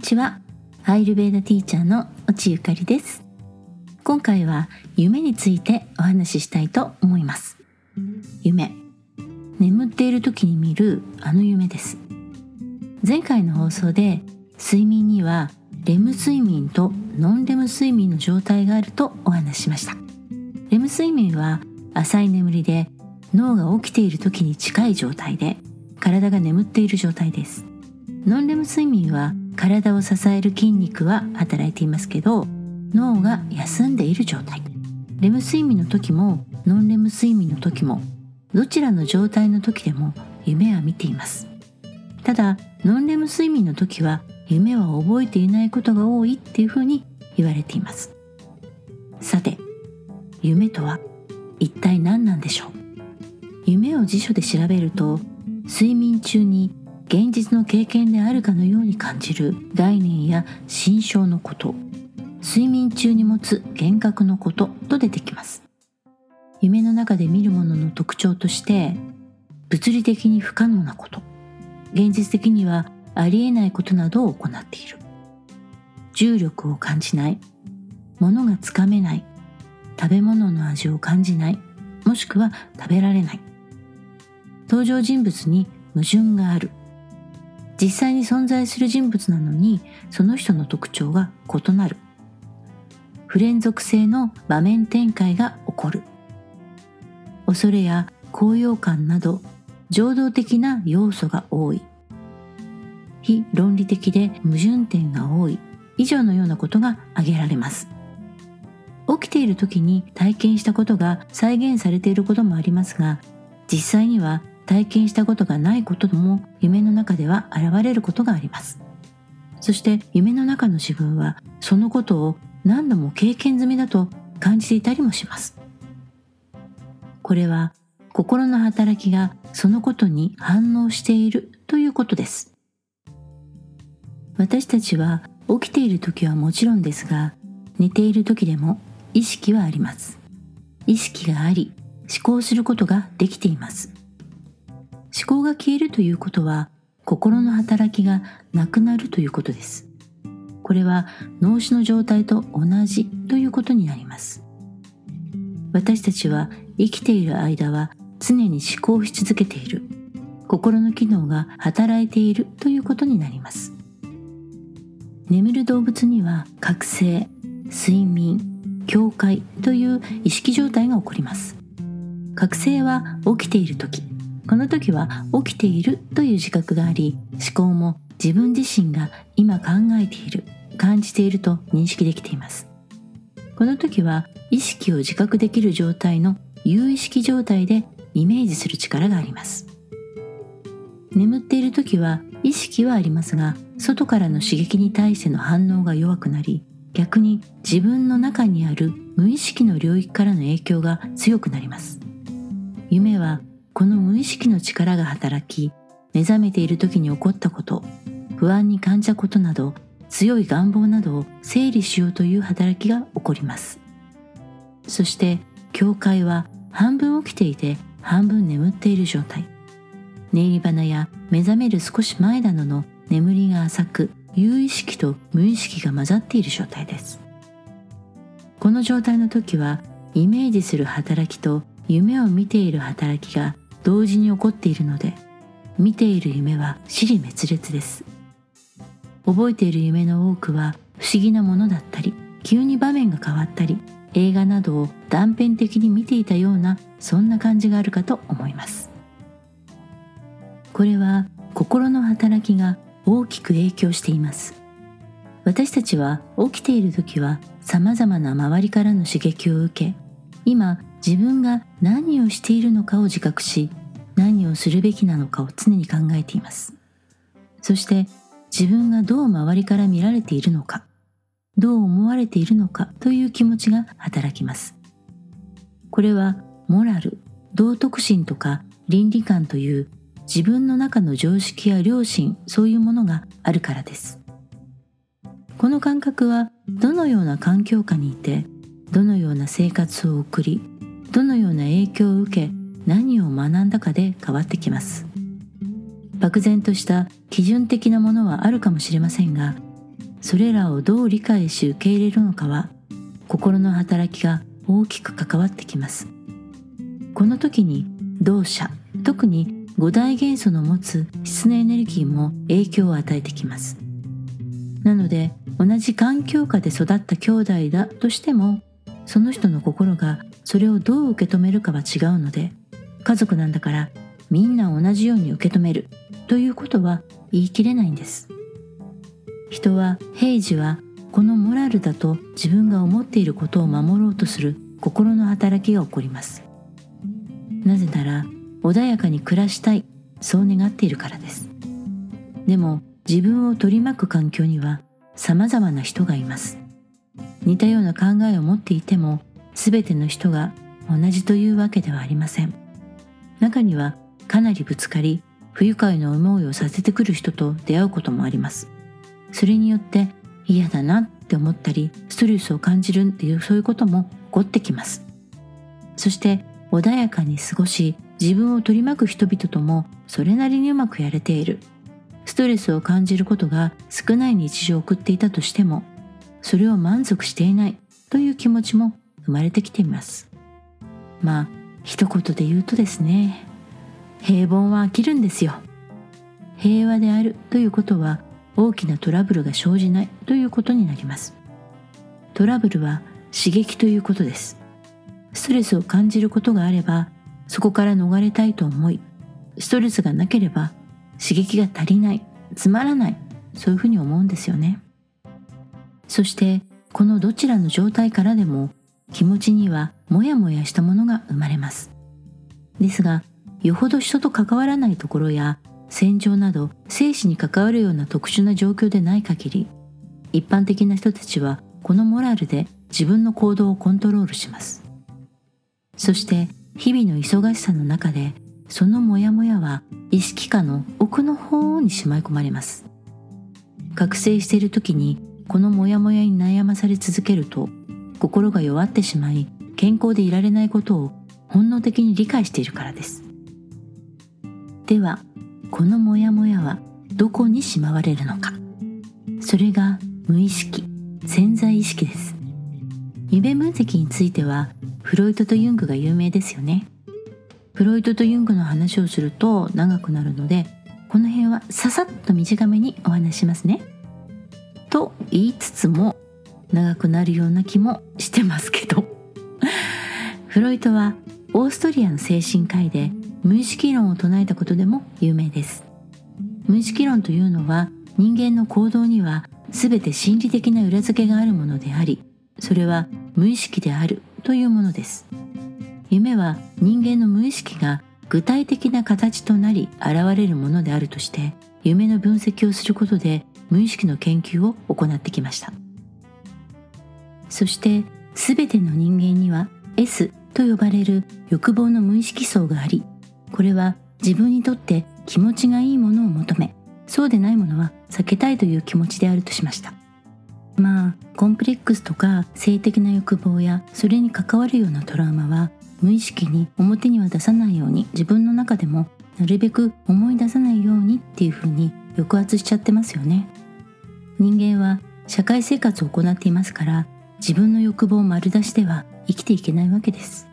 にちは。アイルベーダティーチャーの落ゆかりです。今回は夢についてお話ししたいと思います。夢。眠っている時に見るあの夢です。前回の放送で睡眠にはレム睡眠とノンレム睡眠の状態があるとお話ししました。レム睡眠は浅い眠りで脳が起きている時に近い状態で体が眠っている状態です。ノンレム睡眠は体を支える筋肉は働いていますけど脳が休んでいる状態。レム睡眠の時もノンレム睡眠の時もどちらの状態の時でも夢は見ています。ただノンレム睡眠の時は夢は覚えていないことが多いっていうふうに言われています。さて夢とは一体何なんでしょう？夢を辞書で調べると睡眠中に現実の経験であるかのように感じる概念や心象のこと睡眠中に持つ幻覚のことと出てきます。夢の中で見るものの特徴として物理的に不可能なこと現実的にはありえないことなどを行っている。重力を感じない物がつかめない食べ物の味を感じないもしくは食べられない。登場人物に矛盾がある。実際に存在する人物なのにその人の特徴が異なる。不連続性の場面展開が起こる。恐れや高揚感など情動的な要素が多い。非論理的で矛盾点が多い。以上のようなことが挙げられます。起きている時に体験したことが再現されていることもありますが実際には体験したことがないことでも夢の中では現れることがあります。そして夢の中の自分はそのことを何度も経験済みだと感じていたりもします。これは心の働きがそのことに反応しているということです。私たちは起きている時はもちろんですが寝ている時でも意識はあります。意識があり思考することができています。思考が消えるということは心の働きがなくなるということです。これは脳死の状態と同じということになります。私たちは生きている間は常に思考し続けている。心の機能が働いているということになります。眠る動物には覚醒睡眠境界という意識状態が起こります。覚醒は起きている時。この時は起きているという自覚があり思考も自分自身が今考えている感じていると認識できています。この時は意識を自覚できる状態の有意識状態でイメージする力があります。眠っている時は意識はありますが外からの刺激に対しての反応が弱くなり逆に自分の中にある無意識の領域からの影響が強くなります。夢はこの無意識の力が働き目覚めている時に起こったこと不安に感じたことなど強い願望などを整理しようという働きが起こります。そして教会は半分起きていて半分眠っている状態。寝入り花や目覚める少し前などの眠りが浅く有意識と無意識が混ざっている状態です。この状態の時はイメージする働きと夢を見ている働きが同時に起こっているので見ている夢は死に滅裂です。覚えている夢の多くは不思議なものだったり急に場面が変わったり映画などを断片的に見ていたようなそんな感じがあるかと思います。これは心の働きが大きく影響しています。私たちは起きている時は様々な周りからの刺激を受け今自分が何をしているのかを自覚し何をするべきなのかを常に考えています。そして自分がどう周りから見られているのかどう思われているのかという気持ちが働きます。これはモラル道徳心とか倫理観という自分の中の常識や良心そういうものがあるからです。この感覚はどのような環境下にいてどのような生活を送りどのような影響を受け何を学んだかで変わってきます。漠然とした基準的なものはあるかもしれませんがそれらをどう理解し受け入れるのかは心の働きが大きく関わってきます。この時に動作特に五大元素の持つ質のエネルギーも影響を与えてきます。なので同じ環境下で育った兄弟だとしてもその人の心がそれをどう受け止めるかは違うので家族なんだからみんな同じように受け止める。ということは言い切れないんです。人は平時はこのモラルだと自分が思っていることを守ろうとする心の働きが起こります。なぜなら穏やかに暮らしたいそう願っているからです。でも自分を取り巻く環境には様々な人がいます。似たような考えを持っていても全ての人が同じというわけではありません。中にはかなりぶつかり不愉快な思いをさせてくる人と出会うこともあります。それによって嫌だなって思ったりストレスを感じるっていうそういうことも起こってきます。そして穏やかに過ごし自分を取り巻く人々ともそれなりにうまくやれている。ストレスを感じることが少ない日常を送っていたとしてもそれを満足していないという気持ちも生まれてきています。まあ一言で言うとですね平凡は飽きるんですよ。平和であるということは大きなトラブルが生じないということになります。トラブルは刺激ということです。ストレスを感じることがあればそこから逃れたいと思いストレスがなければ刺激が足りないつまらないそういうふうに思うんですよね。そしてこのどちらの状態からでも気持ちにはモヤモヤしたものが生まれます。ですがよほど人と関わらないところや戦場など生死に関わるような特殊な状況でない限り一般的な人たちはこのモラルで自分の行動をコントロールします。そして日々の忙しさの中でそのモヤモヤは意識下の奥の方にしまい込まれます。覚醒している時にこのモヤモヤに悩まされ続けると心が弱ってしまい健康でいられないことを本能的に理解しているからです。ではこのモヤモヤはどこにしまわれるのか。それが無意識潜在意識です。夢分析についてはフロイトとユングが有名ですよね。フロイトとユングの話をすると長くなるのでこの辺はささっと短めにお話しますね。と言いつつも長くなるような気もしてますけど。フロイトはオーストリアの精神科医で無意識論を唱えたことでも有名です。無意識論というのは人間の行動には全て心理的な裏付けがあるものでありそれは無意識であるというものです。夢は人間の無意識が具体的な形となり現れるものであるとして夢の分析をすることで無意識の研究を行ってきました。そして全ての人間には S と呼ばれる欲望の無意識層がありこれは自分にとって気持ちがいいものを求めそうでないものは避けたいという気持ちであるとしました。まあコンプレックスとか性的な欲望やそれに関わるようなトラウマは無意識に表には出さないように自分の中でもなるべく思い出さないようにっていうふうに抑圧しちゃってますよね。人間は社会生活を行っていますから自分の欲望を丸出しでは生きていけないわけです。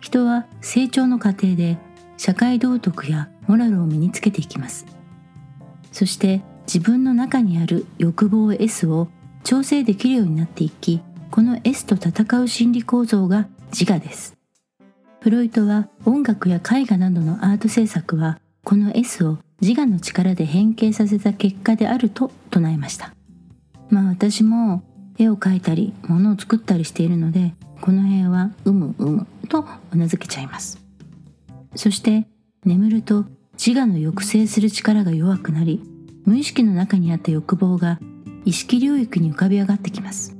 人は成長の過程で社会道徳やモラルを身につけていきます。そして自分の中にある欲望 S を調整できるようになっていきこの S と戦う心理構造が自我です。フロイトは音楽や絵画などのアート制作はこの S を自我の力で変形させた結果であると唱えました。まあ私も絵を描いたり物を作ったりしているのでこの辺はうむうむと名付けちゃいます。そして眠ると自我の抑制する力が弱くなり無意識の中にあった欲望が意識領域に浮かび上がってきます。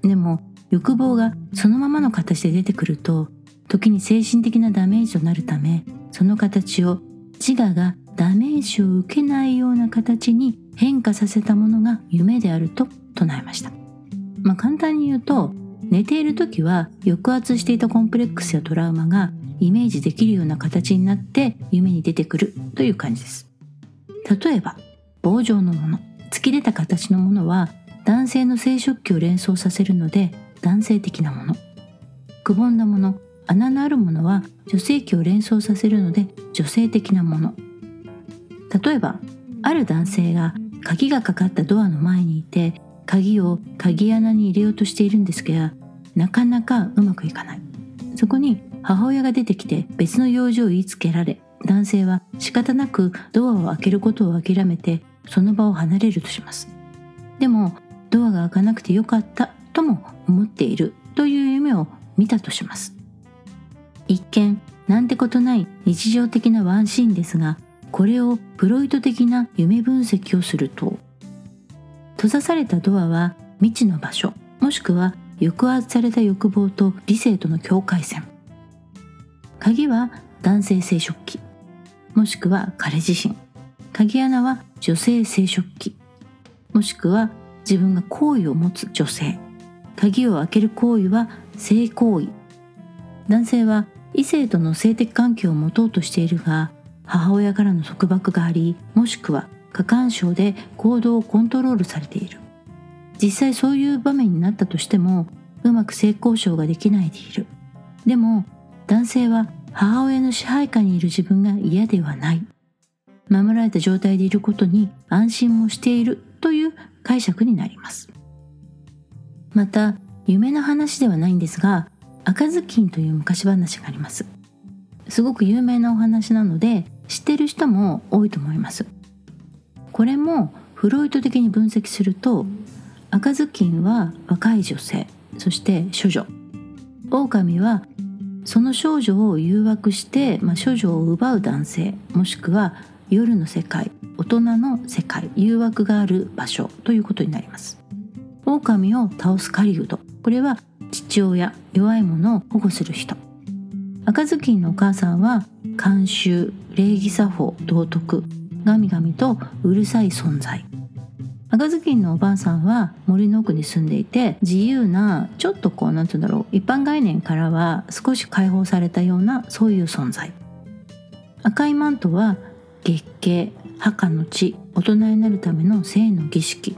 でも欲望がそのままの形で出てくると時に精神的なダメージとなるためその形を自我がダメージを受けないような形に変化させたものが夢であると唱えました。まあ簡単に言うと寝ている時は抑圧していたコンプレックスやトラウマがイメージできるような形になって夢に出てくるという感じです。例えば棒状のもの。突き出た形のものは男性の生殖器を連想させるので男性的なもの。くぼんだもの。穴のあるものは女性器を連想させるので女性的なもの。例えばある男性が鍵がかかったドアの前にいて鍵を鍵穴に入れようとしているんですがなかなかうまくいかない。そこに母親が出てきて別の用事を言いつけられ男性は仕方なくドアを開けることを諦めてその場を離れるとします。でもドアが開かなくてよかったとも思っているという夢を見たとします。一見なんてことない日常的なワンシーンですがこれをフロイト的な夢分析をすると閉ざされたドアは未知の場所もしくは抑圧された欲望と理性との境界線。鍵は男性生殖器もしくは彼自身。鍵穴は女性生殖器もしくは自分が好意を持つ女性。鍵を開ける行為は性行為。男性は異性との性的関係を持とうとしているが母親からの束縛がありもしくは過干渉で行動をコントロールされている。実際そういう場面になったとしてもうまく性交渉ができないでいる。でも男性は母親の支配下にいる自分が嫌ではない。守られた状態でいることに安心もしている。という解釈になります。また夢の話ではないんですが赤ずきんという昔話があります。すごく有名なお話なので知ってる人も多いと思います。これもフロイト的に分析すると赤ずきんは若い女性そして処女。狼はその少女を誘惑して、まあ、処女を奪う男性もしくは夜の世界大人の世界誘惑がある場所ということになります。狼を倒す狩人。これは父親弱い者を保護する人。赤ずきんのお母さんは慣習礼儀作法道徳神々とうるさい存在。赤ずきんのおばあさんは森の奥に住んでいて自由なちょっとこうなんて言うんだろう一般概念からは少し解放されたようなそういう存在。赤いマントは月経墓の地大人になるための性の儀式。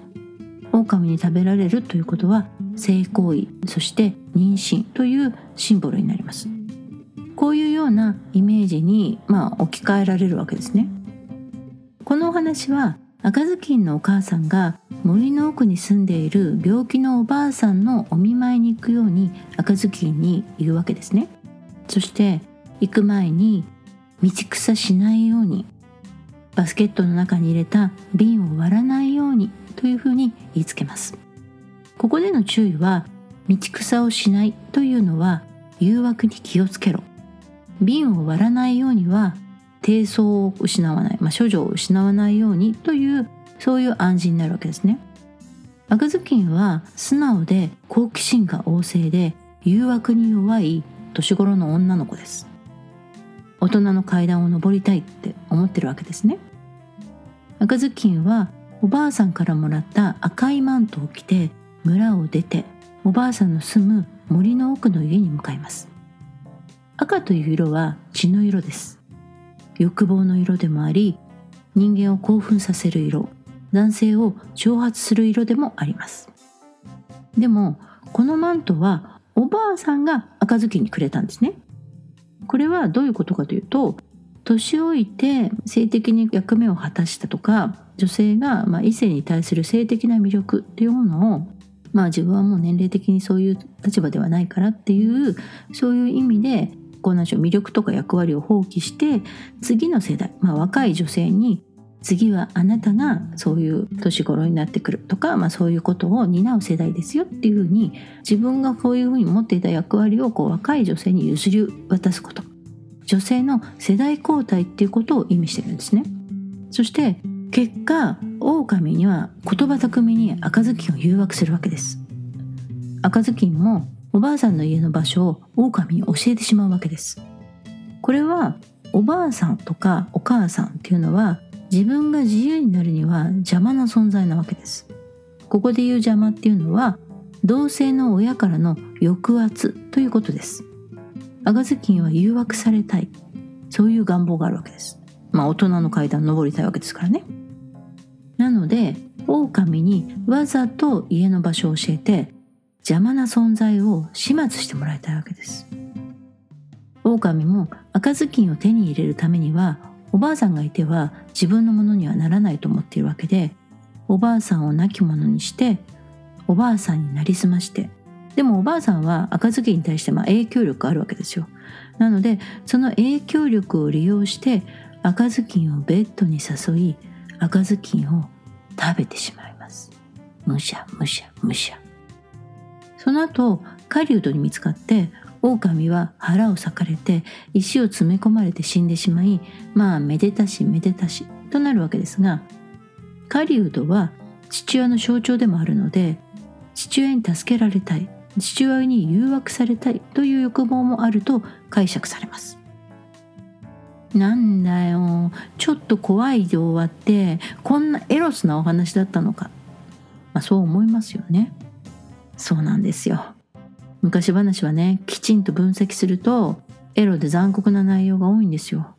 狼に食べられるということは性行為そして妊娠というシンボルになります。こういうようなイメージに、まあ、置き換えられるわけですね。このお話は赤ずきんのお母さんが森の奥に住んでいる病気のおばあさんのお見舞いに行くように赤ずきんに言うわけですね。そして行く前に道草しないようにバスケットの中に入れた瓶を割らないようにというふうに言いつけます。ここでの注意は道草をしないというのは誘惑に気をつけろ。瓶を割らないようには低層を失わない、まあ、処女を失わないようにというそういう暗示になるわけですね。赤ずきんは素直で好奇心が旺盛で誘惑に弱い年頃の女の子です。大人の階段を上りたいって思ってるわけですね。赤ずきんはおばあさんからもらった赤いマントを着て村を出ておばあさんの住む森の奥の家に向かいます。赤という色は血の色です。欲望の色でもあり人間を興奮させる色。男性を挑発する色でもあります。でもこのマントはおばあさんが赤ずきにくれたんですね。これはどういうことかというと年老いて性的に役目を果たしたとか女性がま異性に対する性的な魅力っていうものをまあ自分はもう年齢的にそういう立場ではないからっていうそういう意味でこうなんでしょう魅力とか役割を放棄して次の世代、まあ、若い女性に次はあなたがそういう年頃になってくるとか、まあ、そういうことを担う世代ですよっていうふうに自分がこういうふうに持っていた役割をこう若い女性に譲り渡すこと。女性の世代交代っていうことを意味してるんですね。そして結果狼には言葉巧みに赤ずきんを誘惑するわけです。赤ずきんもおばあさんの家の場所を狼に教えてしまうわけです。これはおばあさんとかお母さんっていうのは自分が自由になるには邪魔な存在なわけです。ここで言う邪魔っていうのは同性の親からの抑圧ということです。赤ずきんは誘惑されたい。そういう願望があるわけです。まあ大人の階段登りたいわけですからね。なので狼にわざと家の場所を教えて邪魔な存在を始末してもらいたいわけです。狼も赤ずきんを手に入れるためにはおばあさんがいては自分のものにはならないと思っているわけでおばあさんを亡き者にしておばあさんになりすまして。でもおばあさんは赤ずきんに対してまあ影響力あるわけですよ。なのでその影響力を利用して赤ずきんをベッドに誘い赤ずきんを食べてしまいます。むしゃむしゃむしゃ。その後狩人に見つかって狼は腹を裂かれて石を詰め込まれて死んでしまいまあめでたしめでたしとなるわけですが狩人は父親の象徴でもあるので父親に助けられたい父親に誘惑されたいという欲望もあると解釈されます。なんだよちょっと怖いで終わってこんなエロスなお話だったのか、まあ、そう思いますよね。そうなんですよ。昔話はねきちんと分析するとエロで残酷な内容が多いんですよ。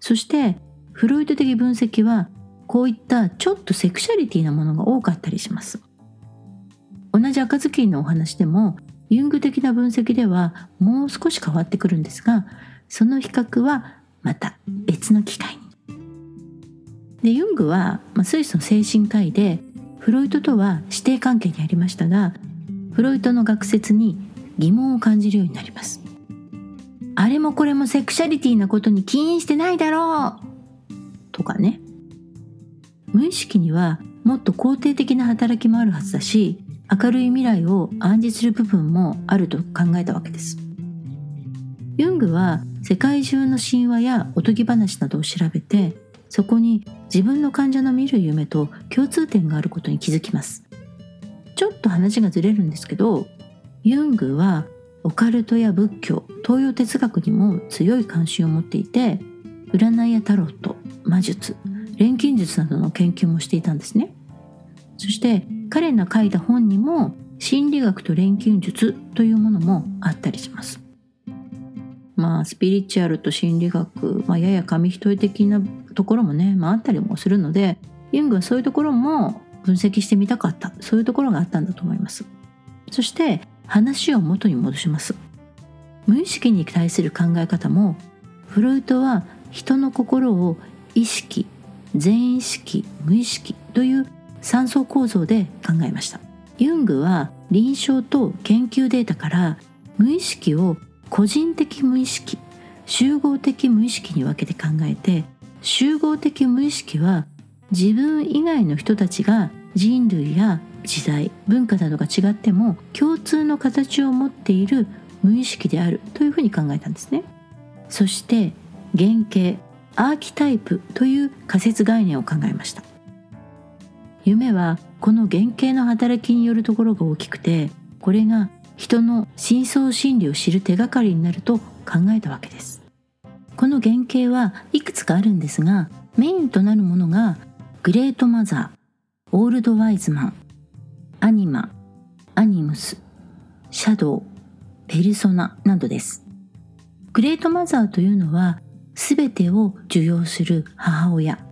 そしてフロイト的分析はこういったちょっとセクシャリティなものが多かったりします。同じ赤ずきんのお話でもユング的な分析ではもう少し変わってくるんですがその比較はまた別の機会に。でユングは、まあ、スイスの精神科医でフロイトとは師弟関係にありましたがフロイトの学説に疑問を感じるようになります。あれもこれもセクシャリティなことに起因してないだろうとかね。無意識にはもっと肯定的な働きもあるはずだし明るい未来を暗示する部分もあると考えたわけです。ユングは世界中の神話やおとぎ話などを調べてそこに自分の患者の見る夢と共通点があることに気づきますちょっと話がずれるんですけどユングはオカルトや仏教東洋哲学にも強い関心を持っていて占いやタロット魔術錬金術などの研究もしていたんですね。そして彼の書いた本にも心理学と錬金術というものもあったりします。まあスピリチュアルと心理学、まあ、やや紙一重的なところもね、まあ、あったりもするのでユングはそういうところも分析してみたかった。そういうところがあったんだと思います。そして話を元に戻します。無意識に対する考え方もフロイトは人の心を意識全意識無意識という三層構造で考えました。ユングは臨床と研究データから無意識を個人的無意識集合的無意識に分けて考えて集合的無意識は自分以外の人たちが人類や時代文化などが違っても共通の形を持っている無意識であるというふうに考えたんですね。そして原型アーキタイプという仮説概念を考えました。夢はこの原型の働きによるところが大きくてこれが人の深層心理を知る手がかりになると考えたわけです。この原型はいくつかあるんですがメインとなるものがグレートマザーオールドワイズマンアニマアニムスシャドウペルソナなどです。グレートマザーというのは全てを受容する母親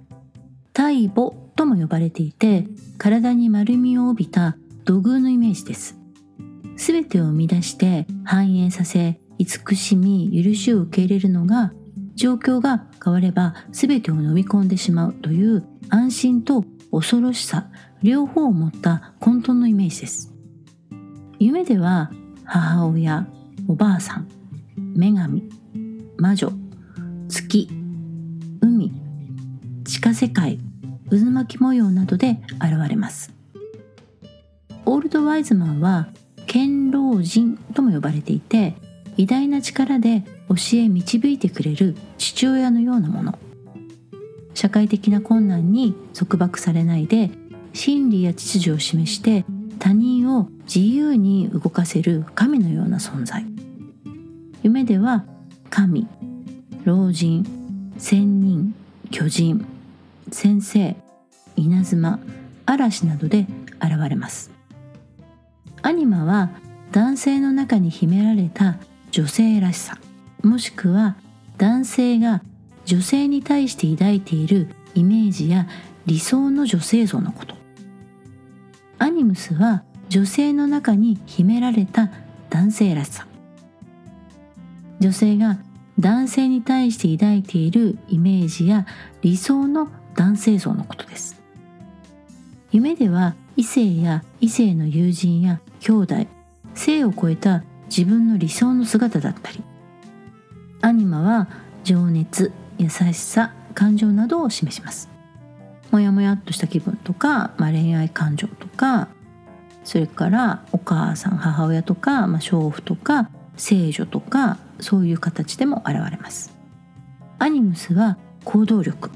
大母とも呼ばれていて体に丸みを帯びた土偶のイメージです。全てを生み出して繁栄させ慈しみ許しを受け入れるのが状況が変われば全てを飲み込んでしまうという安心と恐ろしさ両方を持った混沌のイメージです。夢では母親おばあさん女神魔女月海地下世界渦巻き模様などで現れます。オールドワイズマンは堅牢人とも呼ばれていて偉大な力で教え導いてくれる父親のようなもの。社会的な困難に束縛されないで真理や秩序を示して他人を自由に動かせる神のような存在。夢では神老人仙人巨人先生稲妻嵐などで現れます。アニマは男性の中に秘められた女性らしさ。もしくは男性が女性に対して抱いているイメージや理想の女性像のこと。アニムスは女性の中に秘められた男性らしさ。女性が男性に対して抱いているイメージや理想の男性像のことです。夢では異性や異性の友人や兄弟性を超えた自分の理想の姿だったりアニマは情熱優しさ感情などを示します。モヤモヤっとした気分とか、まあ、恋愛感情とかそれからお母さん母親とか、まあ、娼婦とか聖女とかそういう形でも現れます。アニムスは行動力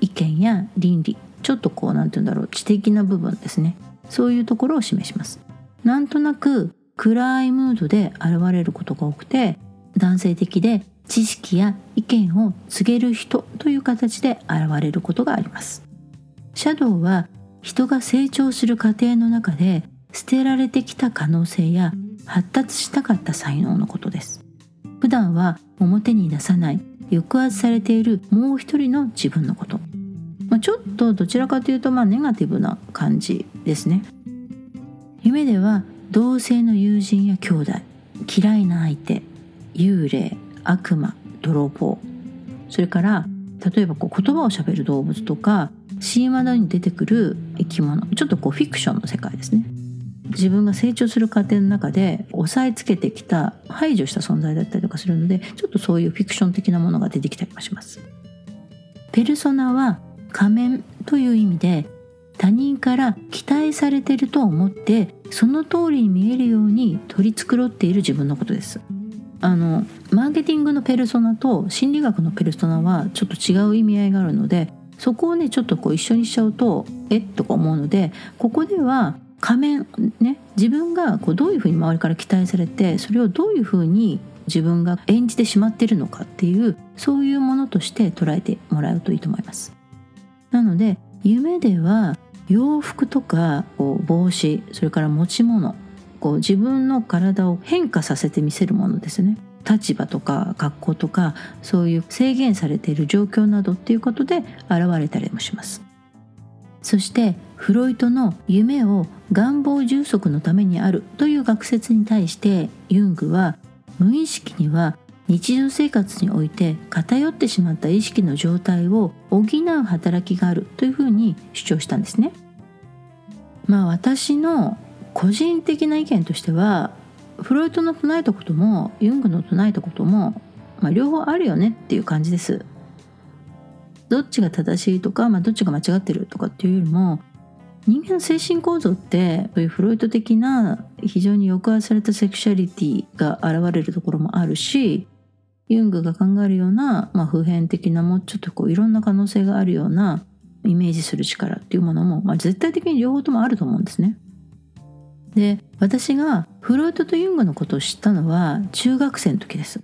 意見や倫理ちょっとこう何て言うんだろう知的な部分ですね。そういうところを示します。なんとなく暗いムードで現れることが多くて男性的で知識や意見を告げる人という形で現れることがあります。シャドウは人が成長する過程の中で捨てられてきた可能性や発達したかった才能のことです。普段は表に出さない抑圧されているもう一人の自分のこと、まあ、ちょっとどちらかというとまあネガティブな感じですね。夢では同性の友人や兄弟嫌いな相手幽霊悪魔泥棒。それから例えばこう言葉をしゃべる動物とか神話などに出てくる生き物。ちょっとこうフィクションの世界ですね。自分が成長する過程の中で押さえつけてきた排除した存在だったりとかするのでちょっとそういうフィクション的なものが出てきたりもします。ペルソナは仮面という意味で他人から期待されてると思ってその通りに見えるように取り繕っている自分のことです。あのマーケティングのペルソナと心理学のペルソナはちょっと違う意味合いがあるのでそこをねちょっとこう一緒にしちゃうとえっとか思うのでここでは仮面ね自分がこうどういうふうに周りから期待されてそれをどういうふうに自分が演じてしまっているのかっていうそういうものとして捉えてもらうといいと思います。なので夢では洋服とかこう帽子それから持ち物こう自分の体を変化させてみせるものですね立場とか格好とかそういう制限されている状況などっていうことで現れたりもしますそしてフロイトの夢を願望充足のためにあるという学説に対してユングは無意識には日常生活において偏ってしまった意識の状態を補う働きがあるというふうに主張したんですね。まあ私の個人的な意見としてはフロイトの唱えたこともユングの唱えたことも、まあ、両方あるよねっていう感じです。どっちが正しいとか、まあ、どっちが間違ってるとかっていうよりも人間の精神構造ってそういうフロイト的な非常に抑圧されたセクシャリティが現れるところもあるしユングが考えるような、まあ、普遍的なもうちょっとこういろんな可能性があるようなイメージする力っていうものも、まあ、絶対的に両方ともあると思うんですね。で私がフロイトとユングのことを知ったのは中学生の時です。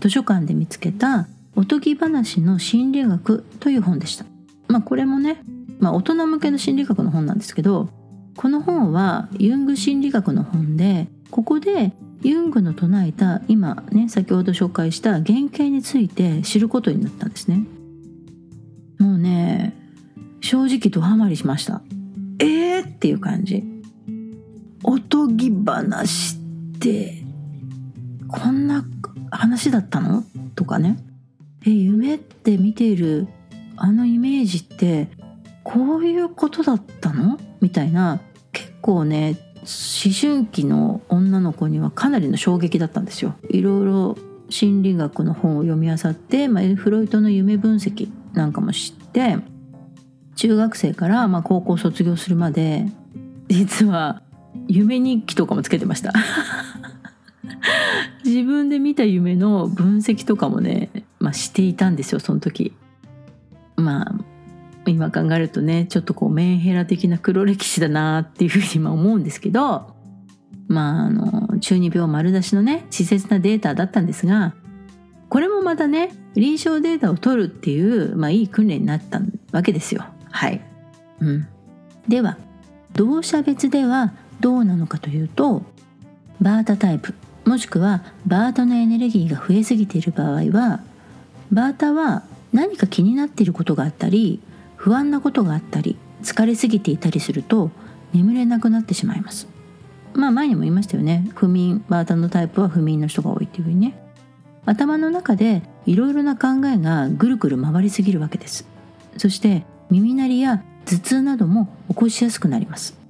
図書館で見つけたおとぎ話の心理学という本でした。まあこれもね、まあ、大人向けの心理学の本なんですけどこの本はユング心理学の本でここでユングの唱えた今ね先ほど紹介した原型について知ることになったんですね。もうね正直ドハマりしました。えーっていう感じ。おとぎ話ってこんな話だったの？とかね。え夢って見ているあのイメージってこういうことだったの？みたいな結構ね思春期の女の子にはかなりの衝撃だったんですよ。いろいろ心理学の本を読み漁って、まあ、フロイトの夢分析なんかも知って中学生からま高校卒業するまで実は夢日記とかもつけてました。自分で見た夢の分析とかもね、まあ、していたんですよその時。まあ今考えるとねちょっとこうメンヘラ的な黒歴史だなっていうふうに今思うんですけどまああの中二病丸出しのね稚拙なデータだったんですがこれもまたね臨床データを取るっていう、まあ、いい訓練になったわけですよ。はい、うん、では同社別ではどうなのかというとバータタイプもしくはバータのエネルギーが増えすぎている場合はバータは何か気になっていることがあったり不安なことがあったり疲れすぎていたりすると眠れなくなってしまいます。まあ前にも言いましたよね。不眠バータのタイプは不眠の人が多いっていうふうにね。頭の中でいろいろな考えがぐるぐる回りすぎるわけです。そして耳鳴りや頭痛なども起こしやすくなります。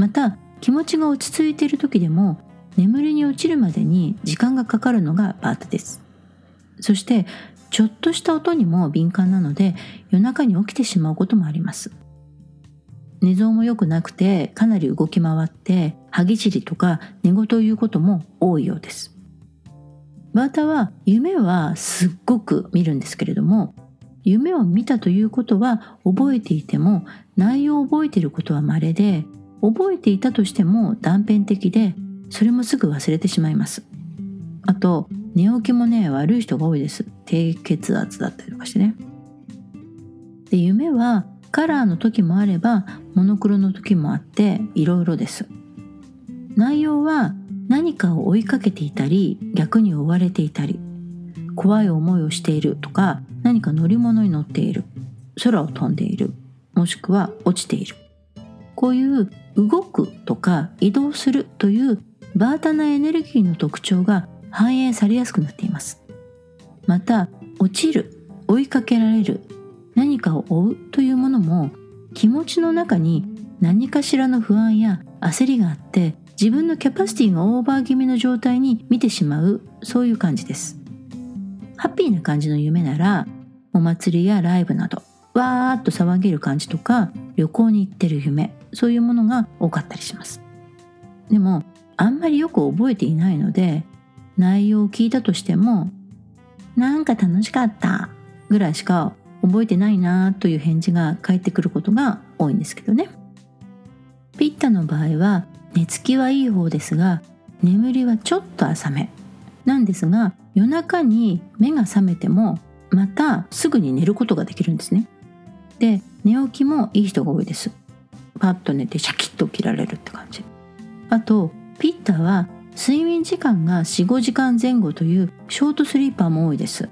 また気持ちが落ち着いている時でも眠りに落ちるまでに時間がかかるのがバータです。そしてちょっとした音にも敏感なので夜中に起きてしまうこともあります。寝相も良くなくてかなり動き回って歯ぎしりとか寝言を言うことも多いようです。バータは夢はすっごく見るんですけれども夢を見たということは覚えていても内容を覚えていることは稀で覚えていたとしても断片的でそれもすぐ忘れてしまいます。あと寝起きもね悪い人が多いです。低血圧だったりとかしてね。で夢はカラーの時もあればモノクロの時もあっていろいろです。内容は何かを追いかけていたり逆に追われていたり怖い思いをしているとか何か乗り物に乗っている空を飛んでいるもしくは落ちている。こういう動くとか移動するというバータなエネルギーの特徴が反映されやすくなっています。また落ちる追いかけられる何かを追うというものも気持ちの中に何かしらの不安や焦りがあって自分のキャパシティがオーバー気味の状態に見てしまうそういう感じです。ハッピーな感じの夢ならお祭りやライブなどわーっと騒げる感じとか旅行に行ってる夢そういうものが多かったりします。でもあんまりよく覚えていないので内容を聞いたとしてもなんか楽しかったぐらいしか覚えてないなという返事が返ってくることが多いんですけどね。ピッタの場合は寝つきはいい方ですが眠りはちょっと浅め。なんですが夜中に目が覚めてもまたすぐに寝ることができるんですね。で寝起きもいい人が多いです。パッと寝てシャキッと起きられるって感じ。あとピッタは睡眠時間が45時間前後というショートスリーパーも多いです。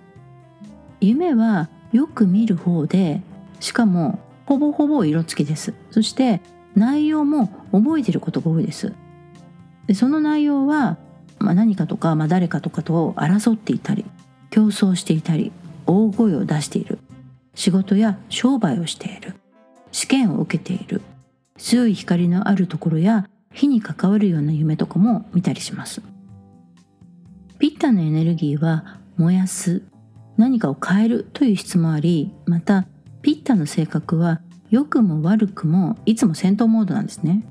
夢はよく見る方でしかもほぼほぼ色付きです。そして内容も覚えてることが多いです。でその内容は、まあ、何かとか、まあ、誰かとかと争っていたり競争していたり大声を出している。仕事や商売をしている。試験を受けている。強い光のあるところや火に関わるような夢とかも見たりします。ピッタのエネルギーは燃やす。何かを変えるという質もありまたピッタの性格は良くも悪くもいつも戦闘モードなんですね。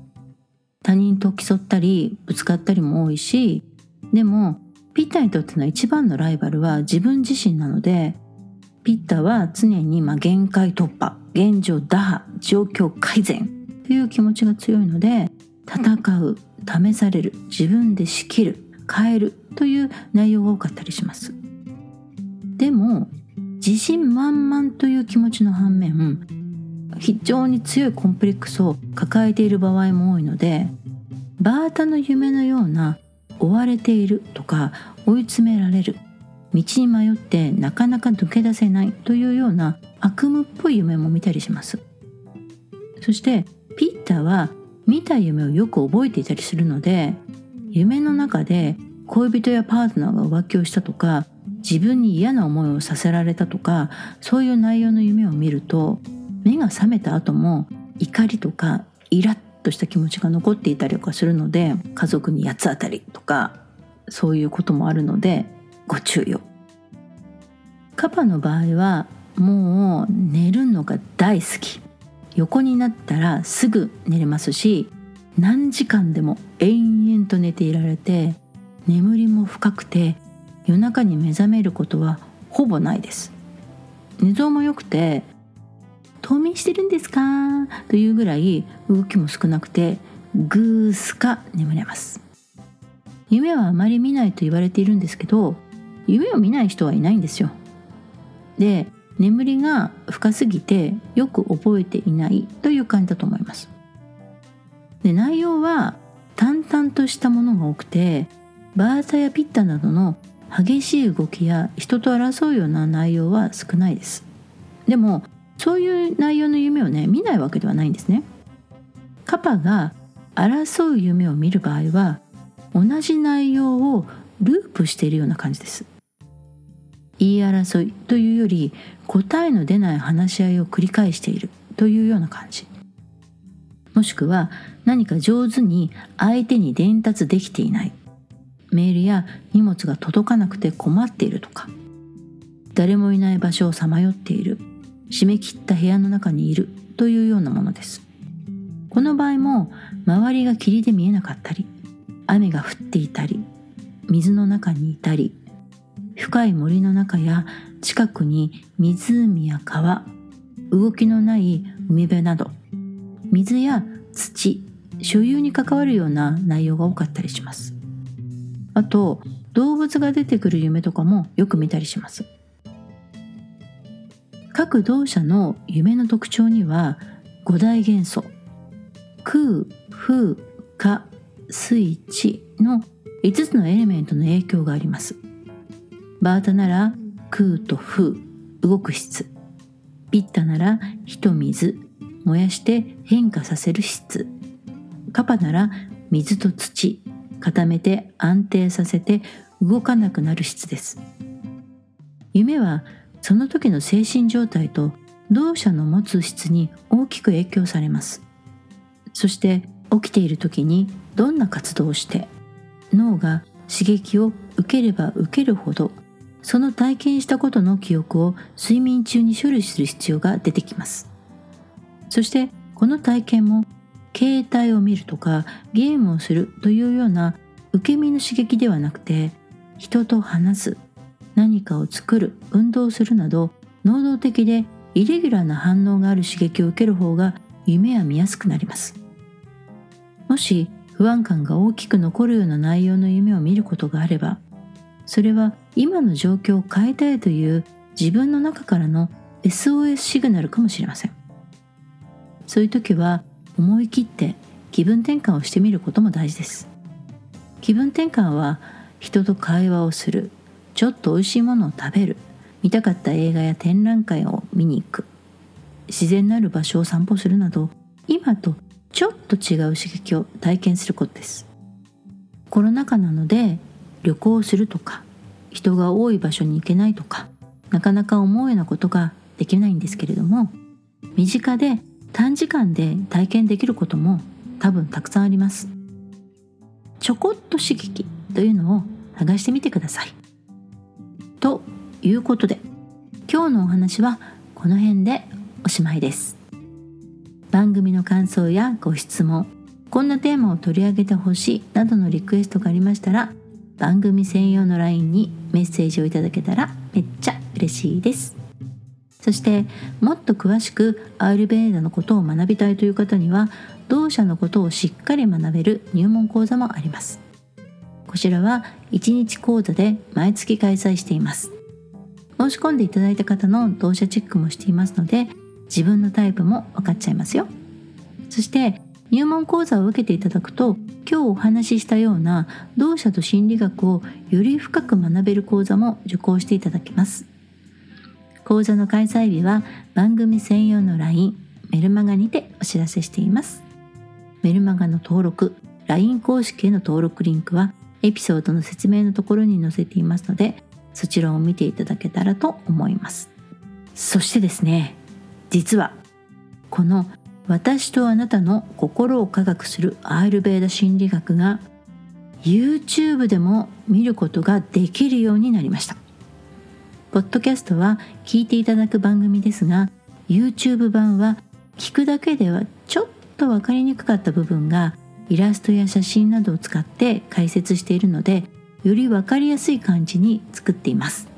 他人と競ったりぶつかったりも多いしでもピッタにとっての一番のライバルは自分自身なのでピッタは常にま限界突破現状打破状況改善という気持ちが強いので戦う試される自分で仕切る変えるという内容が多かったりします。でも自信満々という気持ちの反面非常に強いコンプレックスを抱えている場合も多いのでバータの夢のような追われているとか追い詰められる道に迷ってなかなか抜け出せないというような悪夢っぽい夢も見たりします。そしてピッタは見た夢をよく覚えていたりするので夢の中で恋人やパートナーが浮気をしたとか自分に嫌な思いをさせられたとかそういう内容の夢を見ると目が覚めた後も怒りとかイラッとした気持ちが残っていたりとかするので家族に八つ当たりとかそういうこともあるのでご注意を。カパの場合はもう寝るのが大好き。横になったらすぐ寝れますし何時間でも延々と寝ていられて眠りも深くて夜中に目覚めることはほぼないです。寝相も良くて冬眠してるんですか？というぐらい動きも少なくてぐーすか眠れます。夢はあまり見ないと言われているんですけど夢を見ない人はいないんですよ。で眠りが深すぎてよく覚えていないという感じだと思います。で内容は淡々としたものが多くてバータやピッタなどの激しい動きや人と争うような内容は少ないです。でもそういう内容の夢をね見ないわけではないんですね。カパが争う夢を見る場合は同じ内容をループしているような感じです。言い争いというより答えの出ない話し合いを繰り返しているというような感じ。もしくは何か上手に相手に伝達できていない。メールや荷物が届かなくて困っているとか。誰もいない場所をさまよっている。締め切った部屋の中にいる。というようなものです。この場合も周りが霧で見えなかったり雨が降っていたり水の中にいたり深い森の中や近くに湖や川動きのない海辺など水や土所有に関わるような内容が多かったりします。あと動物が出てくる夢とかもよく見たりします。各動者の夢の特徴には五大元素空風火水地の5つのエレメントの影響があります。バータなら空と風動く質。ピッタなら火と水。燃やして変化させる質。カパなら水と土。固めて安定させて動かなくなる質です。夢はその時の精神状態と動者の持つ質に大きく影響されます。そして起きている時にどんな活動をして脳が刺激を受ければ受けるほどその体験したことの記憶を睡眠中に処理する必要が出てきます。そしてこの体験も携帯を見るとかゲームをするというような受け身の刺激ではなくて人と話す何かを作る運動するなど能動的でイレギュラーな反応がある刺激を受ける方が夢は見やすくなります。もし不安感が大きく残るような内容の夢を見ることがあればそれは今の状況を変えたいという自分の中からの SOS シグナルかもしれません。そういう時は思い切って気分転換をしてみることも大事です。気分転換は人と会話をするちょっと美味しいものを食べる見たかった映画や展覧会を見に行く自然のある場所を散歩するなど今とちょっと違う刺激を体験することです。コロナ禍なので旅行するとか人が多い場所に行けないとかなかなか思うようなことができないんですけれども身近で短時間で体験できることも多分たくさんあります。ちょこっと刺激というのを探してみてください。ということで今日のお話はこの辺でおしまいです。番組の感想やご質問こんなテーマを取り上げてほしいなどのリクエストがありましたら番組専用の LINE にメッセージをいただけたらめっちゃ嬉しいです。そしてもっと詳しくアールベーダのことを学びたいという方には同社のことをしっかり学べる入門講座もあります。こちらは1日講座で毎月開催しています。申し込んでいただいた方の同社チェックもしていますので自分のタイプも分かっちゃいますよ。そして入門講座を受けていただくと今日お話ししたような同社と心理学をより深く学べる講座も受講していただけます。講座の開催日は番組専用の LINE メルマガにてお知らせしています。メルマガの登録 LINE 公式への登録リンクはエピソードの説明のところに載せていますのでそちらを見ていただけたらと思います。そしてですね実はこの私とあなたの心を科学するアールベーダ心理学が YouTube でも見ることができるようになりましたポッドキャストは聞いていただく番組ですが YouTube 版は聞くだけではちょっと分かりにくかった部分がイラストや写真などを使って解説しているのでより分かりやすい感じに作っています。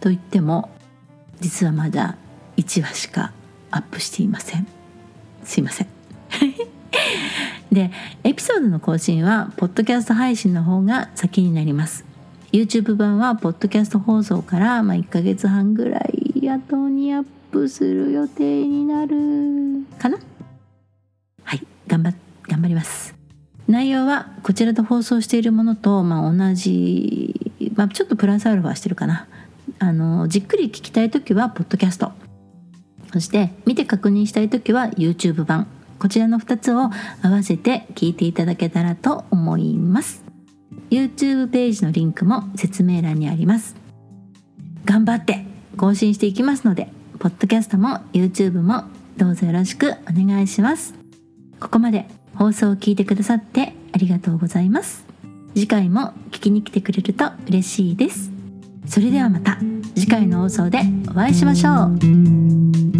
と言っても実はまだ1話しかアップしていません。すいません。でエピソードの更新はポッドキャスト配信の方が先になります。YouTube 版はポッドキャスト放送から、まあ、1ヶ月半ぐらい後にアップする予定になる。かな？はい頑張って頑張ります。内容はこちらで放送しているものと、まあ、同じ、まあ、ちょっとプラスアルファしてるかな。あのじっくり聞きたい時はポッドキャスト。そして見て確認したい時は YouTube 版。こちらの2つを合わせて聞いていただけたらと思います。YouTube ページのリンクも説明欄にあります。頑張って更新していきますのでポッドキャストも YouTube もどうぞよろしくお願いします。ここまで放送を聞いてくださってありがとうございます。次回も聞きに来てくれると嬉しいです。それではまた次回の放送でお会いしましょう。